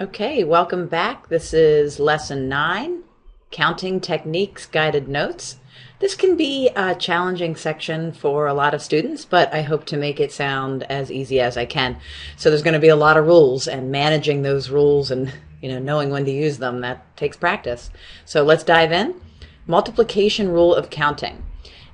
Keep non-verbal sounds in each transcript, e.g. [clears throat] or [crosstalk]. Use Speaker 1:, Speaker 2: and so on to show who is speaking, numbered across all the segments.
Speaker 1: Okay, welcome back. This is lesson nine, counting techniques guided notes. This can be a challenging section for a lot of students, but I hope to make it sound as easy as I can. So there's going to be a lot of rules and managing those rules and, you know, knowing when to use them, that takes practice. So let's dive in. Multiplication rule of counting.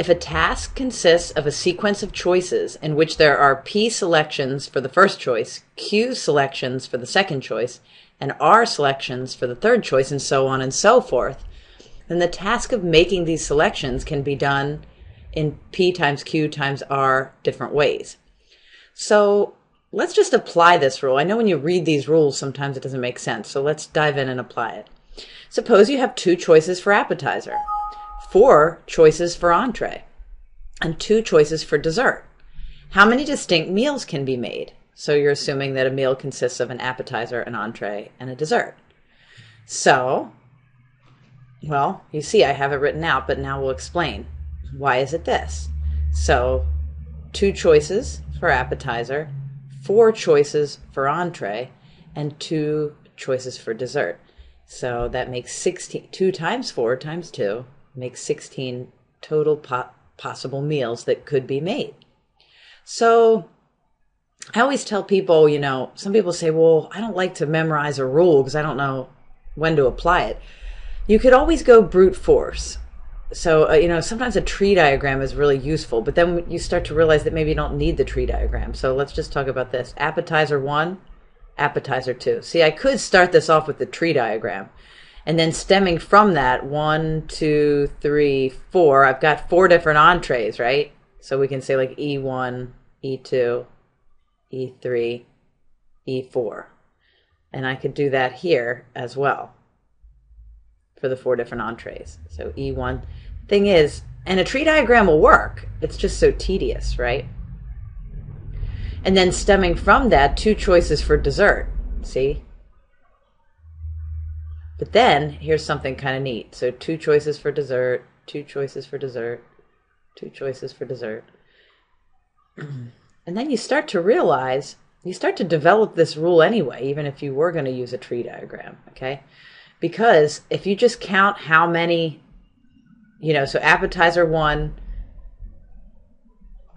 Speaker 1: If a task consists of a sequence of choices in which there are P selections for the first choice, Q selections for the second choice, and R selections for the third choice, and so on and so forth, then the task of making these selections can be done in P times Q times R different ways. So let's just apply this rule. I know when you read these rules, sometimes it doesn't make sense. So let's dive in and apply it. Suppose you have two choices for appetizer four choices for entree, and two choices for dessert. How many distinct meals can be made? So you're assuming that a meal consists of an appetizer, an entree, and a dessert. So, well, you see, I have it written out, but now we'll explain. Why is it this? So, two choices for appetizer, four choices for entree, and two choices for dessert. So that makes 16, 2 times 4 times 2 make 16 total po- possible meals that could be made. So I always tell people, you know, some people say, well, I don't like to memorize a rule because I don't know when to apply it. You could always go brute force. So, uh, you know, sometimes a tree diagram is really useful, but then you start to realize that maybe you don't need the tree diagram. So let's just talk about this. Appetizer one, appetizer two. See, I could start this off with the tree diagram and then stemming from that, one, two, three, four, I've got four different entrees, right? So we can say like E1, E2, E3, E4. And I could do that here as well for the four different entrees. So E1. Thing is, and a tree diagram will work. It's just so tedious, right? And then stemming from that, two choices for dessert. See? But then here's something kind of neat. So two choices for dessert, two choices for dessert, two choices for dessert. [clears throat] and then you start to realize, you start to develop this rule anyway, even if you were going to use a tree diagram, okay? Because if you just count how many, you know, so appetizer one,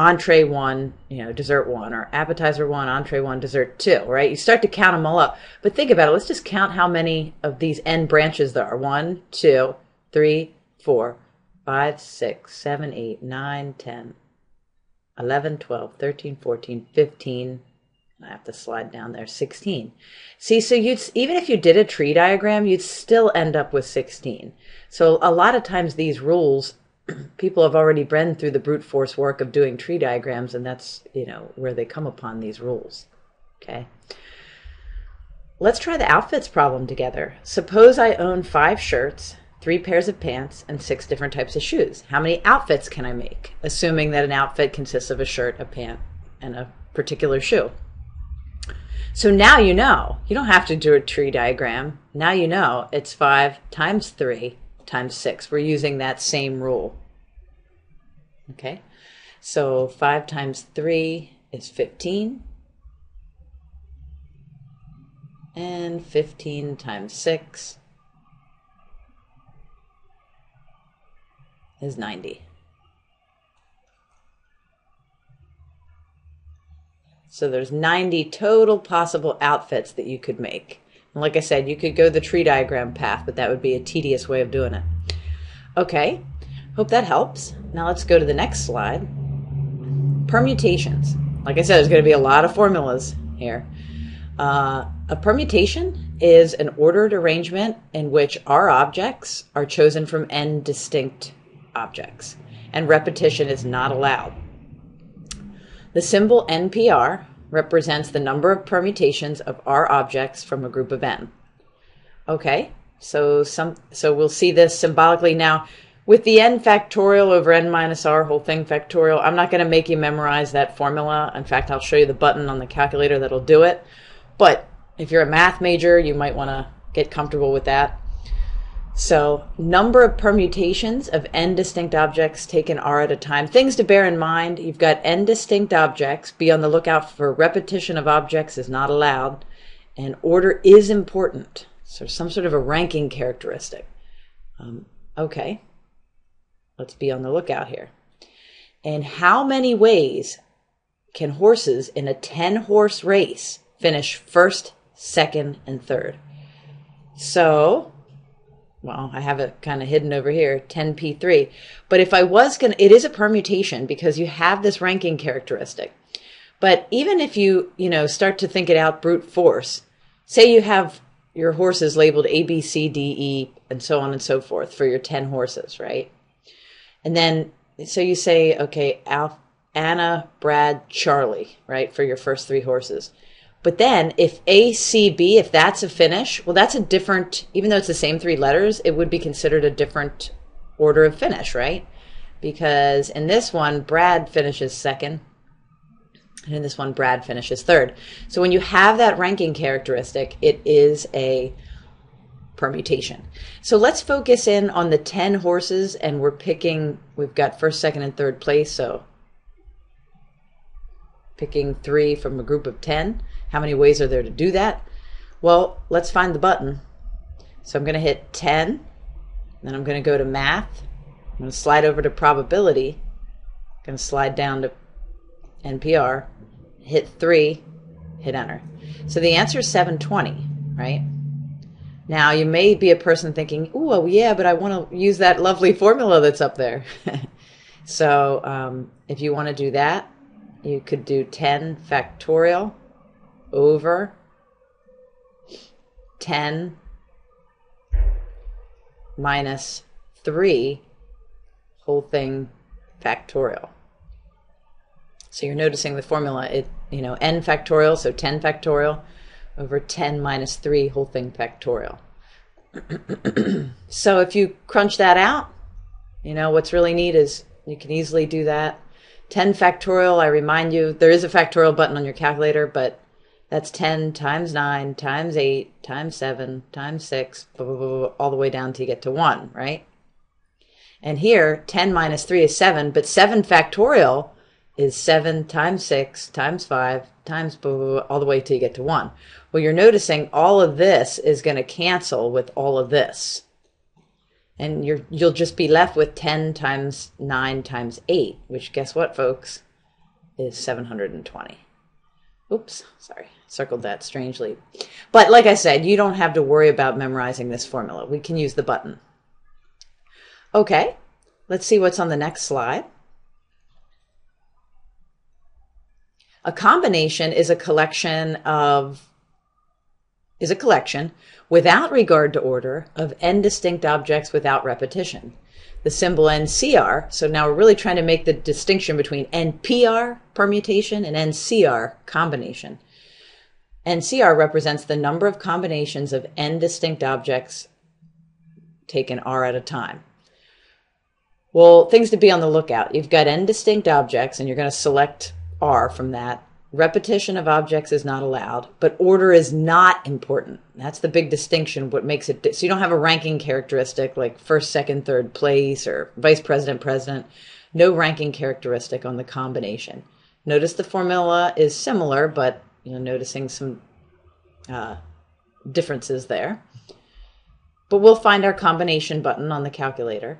Speaker 1: entree one, you know, dessert one, or appetizer one, entree one, dessert two, right? You start to count them all up. But think about it. Let's just count how many of these n branches there are. One, two, three, four, five, six, seven, eight, nine, ten, eleven, twelve, thirteen, fourteen, fifteen. I have to slide down there. 16. See, so you'd, even if you did a tree diagram, you'd still end up with 16. So a lot of times these rules people have already been through the brute force work of doing tree diagrams, and that's you know where they come upon these rules. Okay. Let's try the outfits problem together. Suppose I own five shirts, three pairs of pants, and six different types of shoes. How many outfits can I make? Assuming that an outfit consists of a shirt, a pant, and a particular shoe. So now you know. You don't have to do a tree diagram. Now you know it's five times three times 6. We're using that same rule. Okay, so 5 times 3 is 15. And 15 times 6 is 90. So there's 90 total possible outfits that you could make. Like I said, you could go the tree diagram path, but that would be a tedious way of doing it. Okay, hope that helps. Now let's go to the next slide. Permutations. Like I said, there's going to be a lot of formulas here. Uh, a permutation is an ordered arrangement in which R objects are chosen from n distinct objects, and repetition is not allowed. The symbol NPR represents the number of permutations of R objects from a group of n. Okay, so some so we'll see this symbolically now with the n factorial over n minus r whole thing factorial. I'm not going to make you memorize that formula. In fact, I'll show you the button on the calculator that'll do it. But if you're a math major, you might want to get comfortable with that. So, number of permutations of n distinct objects taken r at a time. Things to bear in mind you've got n distinct objects. Be on the lookout for repetition of objects is not allowed. And order is important. So some sort of a ranking characteristic. Um, okay, let's be on the lookout here. And how many ways can horses in a 10 horse race finish first, second, and third? So, well, I have it kind of hidden over here, 10p3. But if I was going to, it is a permutation because you have this ranking characteristic. But even if you, you know, start to think it out brute force, say you have your horses labeled A, B, C, D, E, and so on and so forth for your 10 horses, right? And then, so you say, okay, Al, Anna, Brad, Charlie, right, for your first three horses. But then if A, C, B, if that's a finish, well, that's a different, even though it's the same three letters, it would be considered a different order of finish, right? Because in this one, Brad finishes second. And in this one, Brad finishes third. So when you have that ranking characteristic, it is a permutation. So let's focus in on the 10 horses and we're picking, we've got first, second, and third place. So picking three from a group of 10. How many ways are there to do that? Well, let's find the button. So I'm going to hit 10, then I'm going to go to math. I'm going to slide over to probability. I'm going to slide down to NPR, hit 3, hit enter. So the answer is 720, right? Now, you may be a person thinking, oh, well, yeah, but I want to use that lovely formula that's up there. [laughs] so um, if you want to do that, you could do 10 factorial over 10 minus 3 whole thing factorial. So you're noticing the formula, it you know, n factorial, so 10 factorial over 10 minus 3 whole thing factorial. [clears throat] so if you crunch that out, you know, what's really neat is you can easily do that. 10 factorial, I remind you, there is a factorial button on your calculator, but that's 10 times 9 times 8 times 7 times 6, blah, blah, blah, all the way down to you get to 1, right? And here, 10 minus 3 is 7, but 7 factorial is 7 times 6 times 5 times blah, blah, blah, all the way till you get to 1. Well, you're noticing all of this is going to cancel with all of this. And you're, you'll just be left with 10 times 9 times 8, which guess what, folks, is 720. Oops, sorry, circled that strangely. But like I said, you don't have to worry about memorizing this formula. We can use the button. Okay, let's see what's on the next slide. A combination is a collection of is a collection without regard to order of n distinct objects without repetition. The symbol NCR, so now we're really trying to make the distinction between NPR permutation and NCR combination. NCR represents the number of combinations of n distinct objects taken R at a time. Well, things to be on the lookout. You've got n distinct objects, and you're going to select R from that. Repetition of objects is not allowed, but order is not important. That's the big distinction, what makes it. So you don't have a ranking characteristic like first, second, third place or vice president, president. No ranking characteristic on the combination. Notice the formula is similar, but you know, noticing some uh, differences there. But we'll find our combination button on the calculator.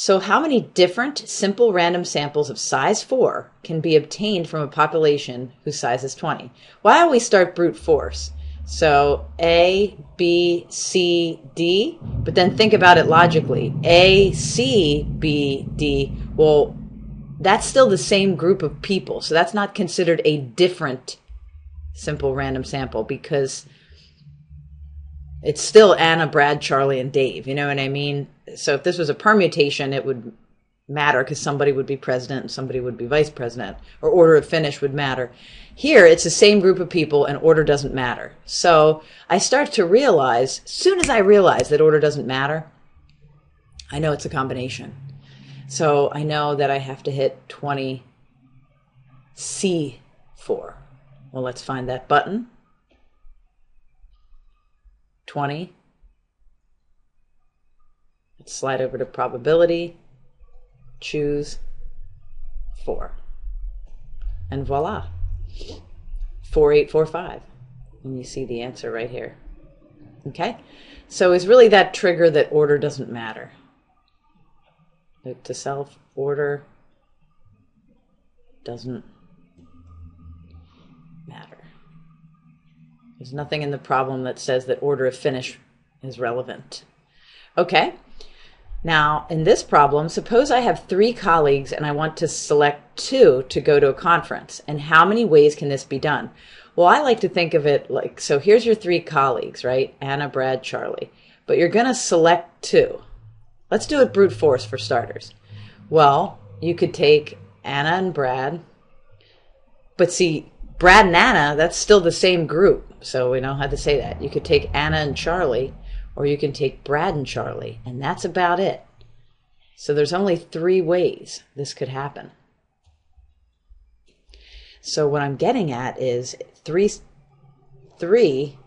Speaker 1: So, how many different simple random samples of size 4 can be obtained from a population whose size is 20? Why don't we start brute force? So, A, B, C, D, but then think about it logically. A, C, B, D. Well, that's still the same group of people. So, that's not considered a different simple random sample because it's still Anna, Brad, Charlie, and Dave. You know what I mean? So if this was a permutation, it would matter because somebody would be president and somebody would be vice president, or order of finish would matter. Here, it's the same group of people and order doesn't matter. So I start to realize, soon as I realize that order doesn't matter, I know it's a combination. So I know that I have to hit 20 C4. Well, let's find that button. 20. Slide over to probability, choose 4. And voila, 4845. And you see the answer right here. Okay? So it's really that trigger that order doesn't matter. Note to self, order doesn't matter. There's nothing in the problem that says that order of finish is relevant. Okay. Now, in this problem, suppose I have three colleagues and I want to select two to go to a conference. And how many ways can this be done? Well, I like to think of it like so here's your three colleagues, right? Anna, Brad, Charlie. But you're going to select two. Let's do it brute force for starters. Well, you could take Anna and Brad. But see, Brad and Anna, that's still the same group. So we know how to say that. You could take Anna and Charlie or you can take Brad and Charlie, and that's about it. So there's only three ways this could happen. So what I'm getting at is three, three,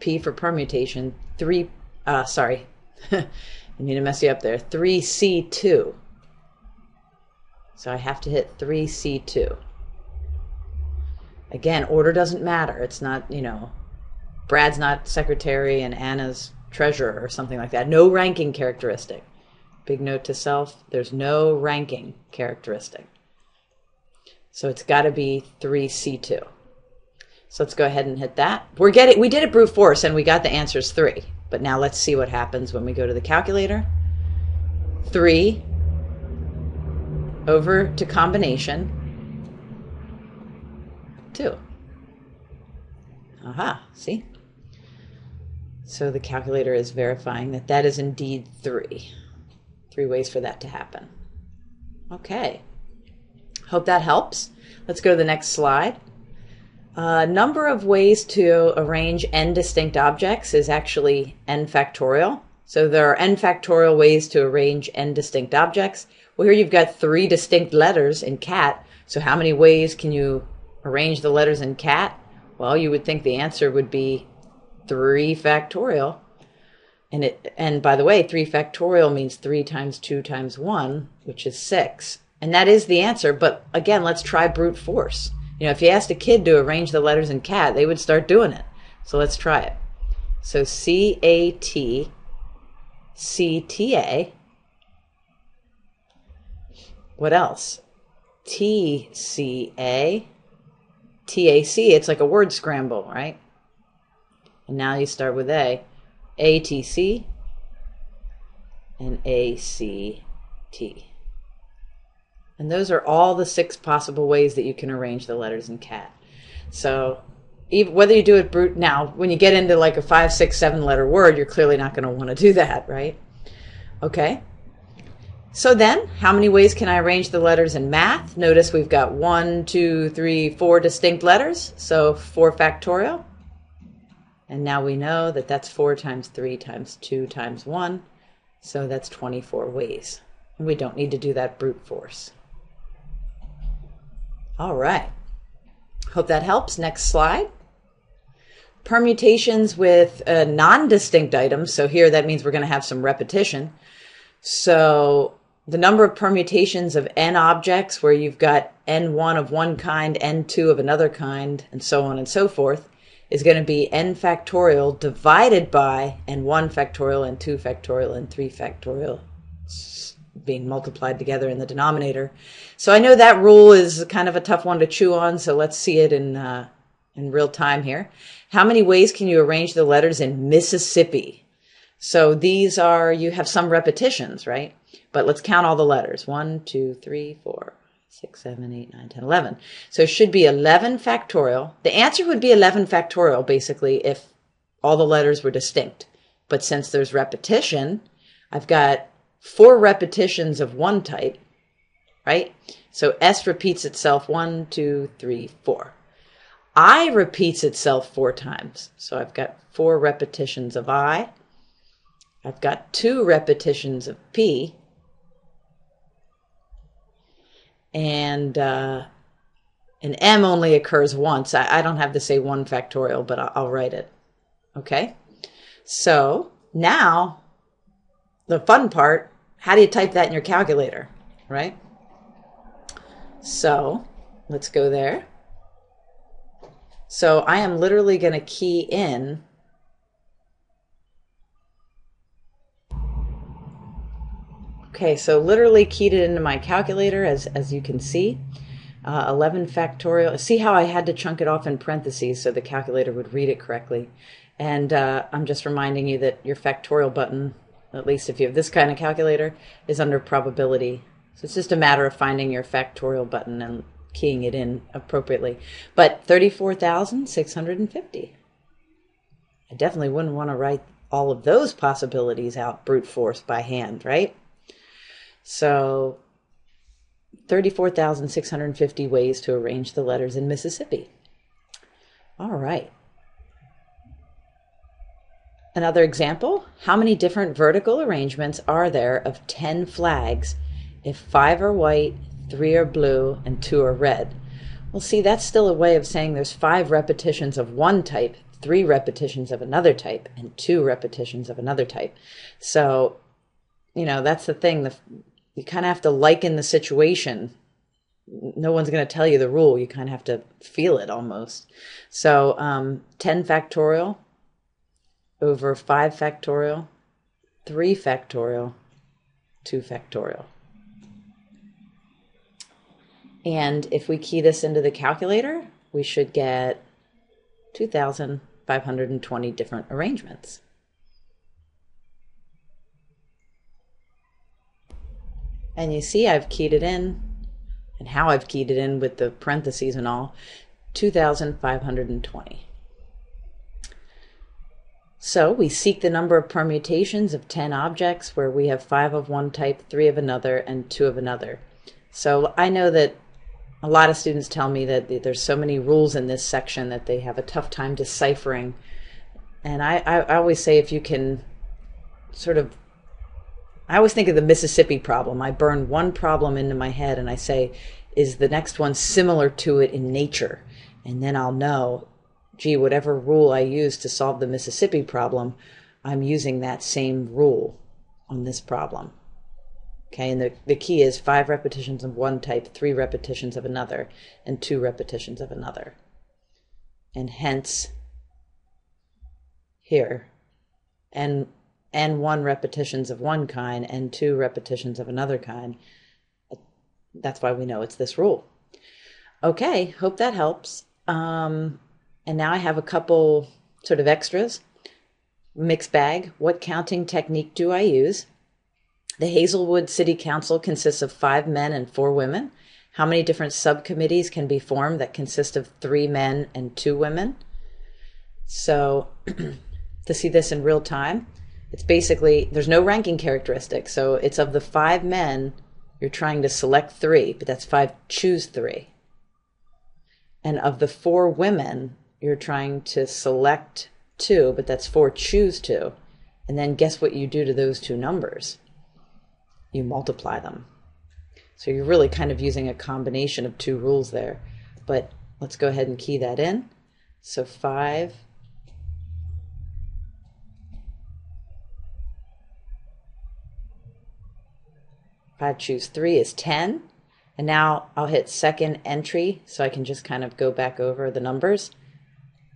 Speaker 1: P for permutation, three, uh, sorry, [laughs] I need to mess you up there, 3C2. So I have to hit 3C2. Again, order doesn't matter. It's not, you know, Brad's not secretary and Anna's treasurer or something like that. No ranking characteristic. Big note to self there's no ranking characteristic. So it's got to be 3C2. So let's go ahead and hit that. We're getting we did it brute force and we got the answers 3. But now let's see what happens when we go to the calculator. 3 over to combination 2. Aha, see? So the calculator is verifying that that is indeed three. Three ways for that to happen. Okay. Hope that helps. Let's go to the next slide. A uh, number of ways to arrange n distinct objects is actually n factorial. So there are n factorial ways to arrange n distinct objects. Well, here you've got three distinct letters in cat. So how many ways can you arrange the letters in cat? Well, you would think the answer would be 3 factorial. And it and by the way, 3 factorial means 3 times 2 times 1, which is 6. And that is the answer, but again, let's try brute force. You know, if you asked a kid to arrange the letters in cat, they would start doing it. So let's try it. So C A T C T A. What else? T C A T A C. It's like a word scramble, right? And now you start with A. ATC and ACT. And those are all the six possible ways that you can arrange the letters in cat. So even, whether you do it brute now, when you get into like a five, six, seven letter word, you're clearly not going to want to do that, right? Okay. So then, how many ways can I arrange the letters in math? Notice we've got one, two, three, four distinct letters. So 4 factorial. And now we know that that's 4 times 3 times 2 times 1. So that's 24 ways. And we don't need to do that brute force. All right. Hope that helps. Next slide. Permutations with uh, non-distinct items. So here that means we're going to have some repetition. So the number of permutations of n objects where you've got n1 of one kind, n2 of another kind, and so on and so forth is going to be n factorial divided by n1 factorial, and 2 factorial, and 3 factorial being multiplied together in the denominator. So I know that rule is kind of a tough one to chew on, so let's see it in, uh, in real time here. How many ways can you arrange the letters in Mississippi? So these are, you have some repetitions, right? But let's count all the letters. 1, 2, 3, 4, 6, 7, 8, 9, 10, 11. So it should be 11 factorial. The answer would be 11 factorial, basically, if all the letters were distinct. But since there's repetition, I've got four repetitions of one type, right? So S repeats itself one, two, three, four. I repeats itself four times. So I've got four repetitions of I. I've got two repetitions of P. and uh, an m only occurs once. I, I, don't have to say 1 factorial, but I'll, I'll write it. Okay? So now, the fun part, how do you type that in your calculator, right? So let's go there. So I am literally going to key in Okay, so literally keyed it into my calculator as, as you can see. Uh, 11 factorial. See how I had to chunk it off in parentheses so the calculator would read it correctly. And uh, I'm just reminding you that your factorial button, at least if you have this kind of calculator, is under probability. So it's just a matter of finding your factorial button and keying it in appropriately. But 34,650. I definitely wouldn't want to write all of those possibilities out brute force by hand, right? So 34,650 ways to arrange the letters in Mississippi. All right. Another example, how many different vertical arrangements are there of 10 flags if five are white, three are blue, and two are red? Well, see, that's still a way of saying there's five repetitions of one type, three repetitions of another type, and two repetitions of another type. So, you know, that's the thing. The you kind of have to liken the situation. No one's going to tell you the rule. You kind of have to feel it almost. So um, 10 factorial over 5 factorial, 3 factorial, 2 factorial. And if we key this into the calculator, we should get 2,520 different arrangements. And you see I've keyed it in and how I've keyed it in with the parentheses and all, 2,520. So we seek the number of permutations of 10 objects where we have five of one type, three of another, and two of another. So I know that a lot of students tell me that there's so many rules in this section that they have a tough time deciphering. And I, I, I always say if you can sort of I always think of the Mississippi problem. I burn one problem into my head and I say, is the next one similar to it in nature? And then I'll know, gee, whatever rule I use to solve the Mississippi problem, I'm using that same rule on this problem. Okay, and the, the key is five repetitions of one type, three repetitions of another, and two repetitions of another. And hence, here, and and one repetitions of one kind and two repetitions of another kind. That's why we know it's this rule. Okay, hope that helps. Um, and now I have a couple sort of extras. Mixed bag. What counting technique do I use? The Hazelwood City Council consists of five men and four women. How many different subcommittees can be formed that consist of three men and two women? So, [clears throat] to see this in real time, it's basically, there's no ranking characteristic. So it's of the five men, you're trying to select three, but that's five, choose three. And of the four women, you're trying to select two, but that's four, choose two. And then guess what you do to those two numbers? You multiply them. So you're really kind of using a combination of two rules there. But let's go ahead and key that in. So 5 If I choose three is 10. And now I'll hit second entry so I can just kind of go back over the numbers.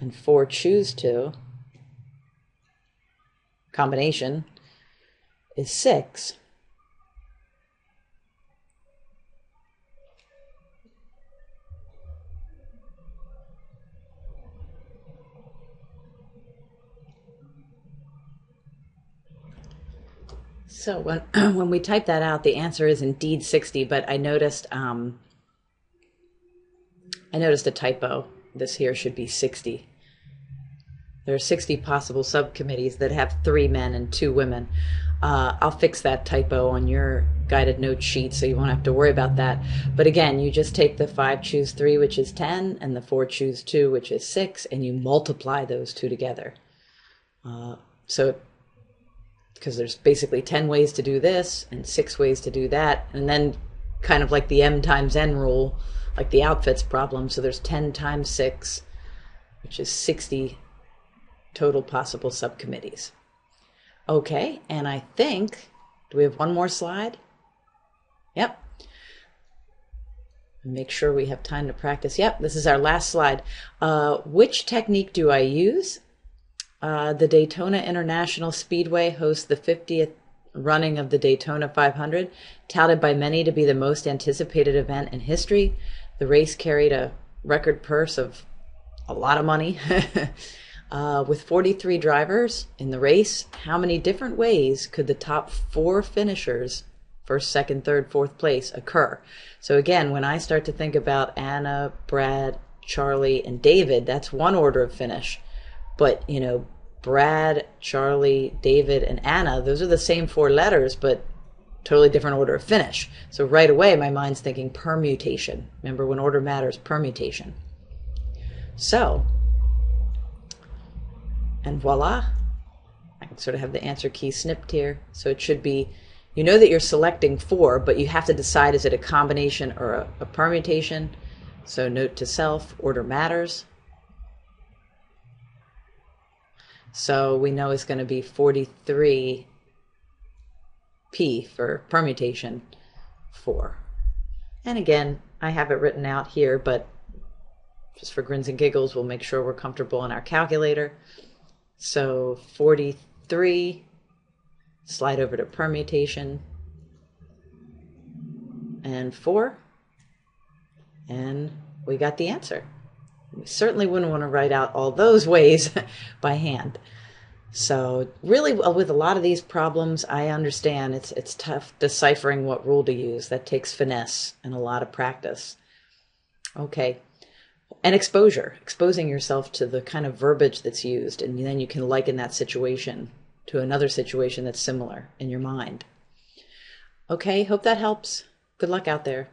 Speaker 1: And four choose two combination is six. So when [clears throat] when we type that out, the answer is indeed 60, but I noticed um, I noticed a typo. This here should be 60. There are 60 possible subcommittees that have three men and two women. Uh, I'll fix that typo on your guided note sheet so you won't have to worry about that. But again, you just take the 5 choose 3, which is 10, and the 4 choose 2, which is 6, and you multiply those two together. Uh, so because there's basically 10 ways to do this and six ways to do that. And then kind of like the M times N rule, like the outfits problem. So there's 10 times six, which is 60 total possible subcommittees. Okay, and I think, do we have one more slide? Yep. make sure we have time to practice. Yep, this is our last slide. Uh, which technique do I use? Uh, the Daytona International Speedway hosts the 50th running of the Daytona 500, touted by many to be the most anticipated event in history. The race carried a record purse of a lot of money. [laughs] uh, with 43 drivers in the race, how many different ways could the top four finishers, first, second, third, fourth place, occur? So again, when I start to think about Anna, Brad, Charlie, and David, that's one order of finish. But, you know, Brad, Charlie, David, and Anna, those are the same four letters, but totally different order of finish. So right away, my mind's thinking permutation. Remember, when order matters, permutation. So, and voila, I can sort of have the answer key snipped here. So it should be, you know that you're selecting four, but you have to decide is it a combination or a, a permutation. So note to self, order matters. So we know it's going to be 43p for permutation 4. And again, I have it written out here, but just for grins and giggles, we'll make sure we're comfortable in our calculator. So 43, slide over to permutation, and 4, and we got the answer. Certainly wouldn't want to write out all those ways [laughs] by hand. So really, uh, with a lot of these problems, I understand it's it's tough deciphering what rule to use. That takes finesse and a lot of practice. Okay, and exposure, exposing yourself to the kind of verbiage that's used, and then you can liken that situation to another situation that's similar in your mind. Okay, hope that helps. Good luck out there.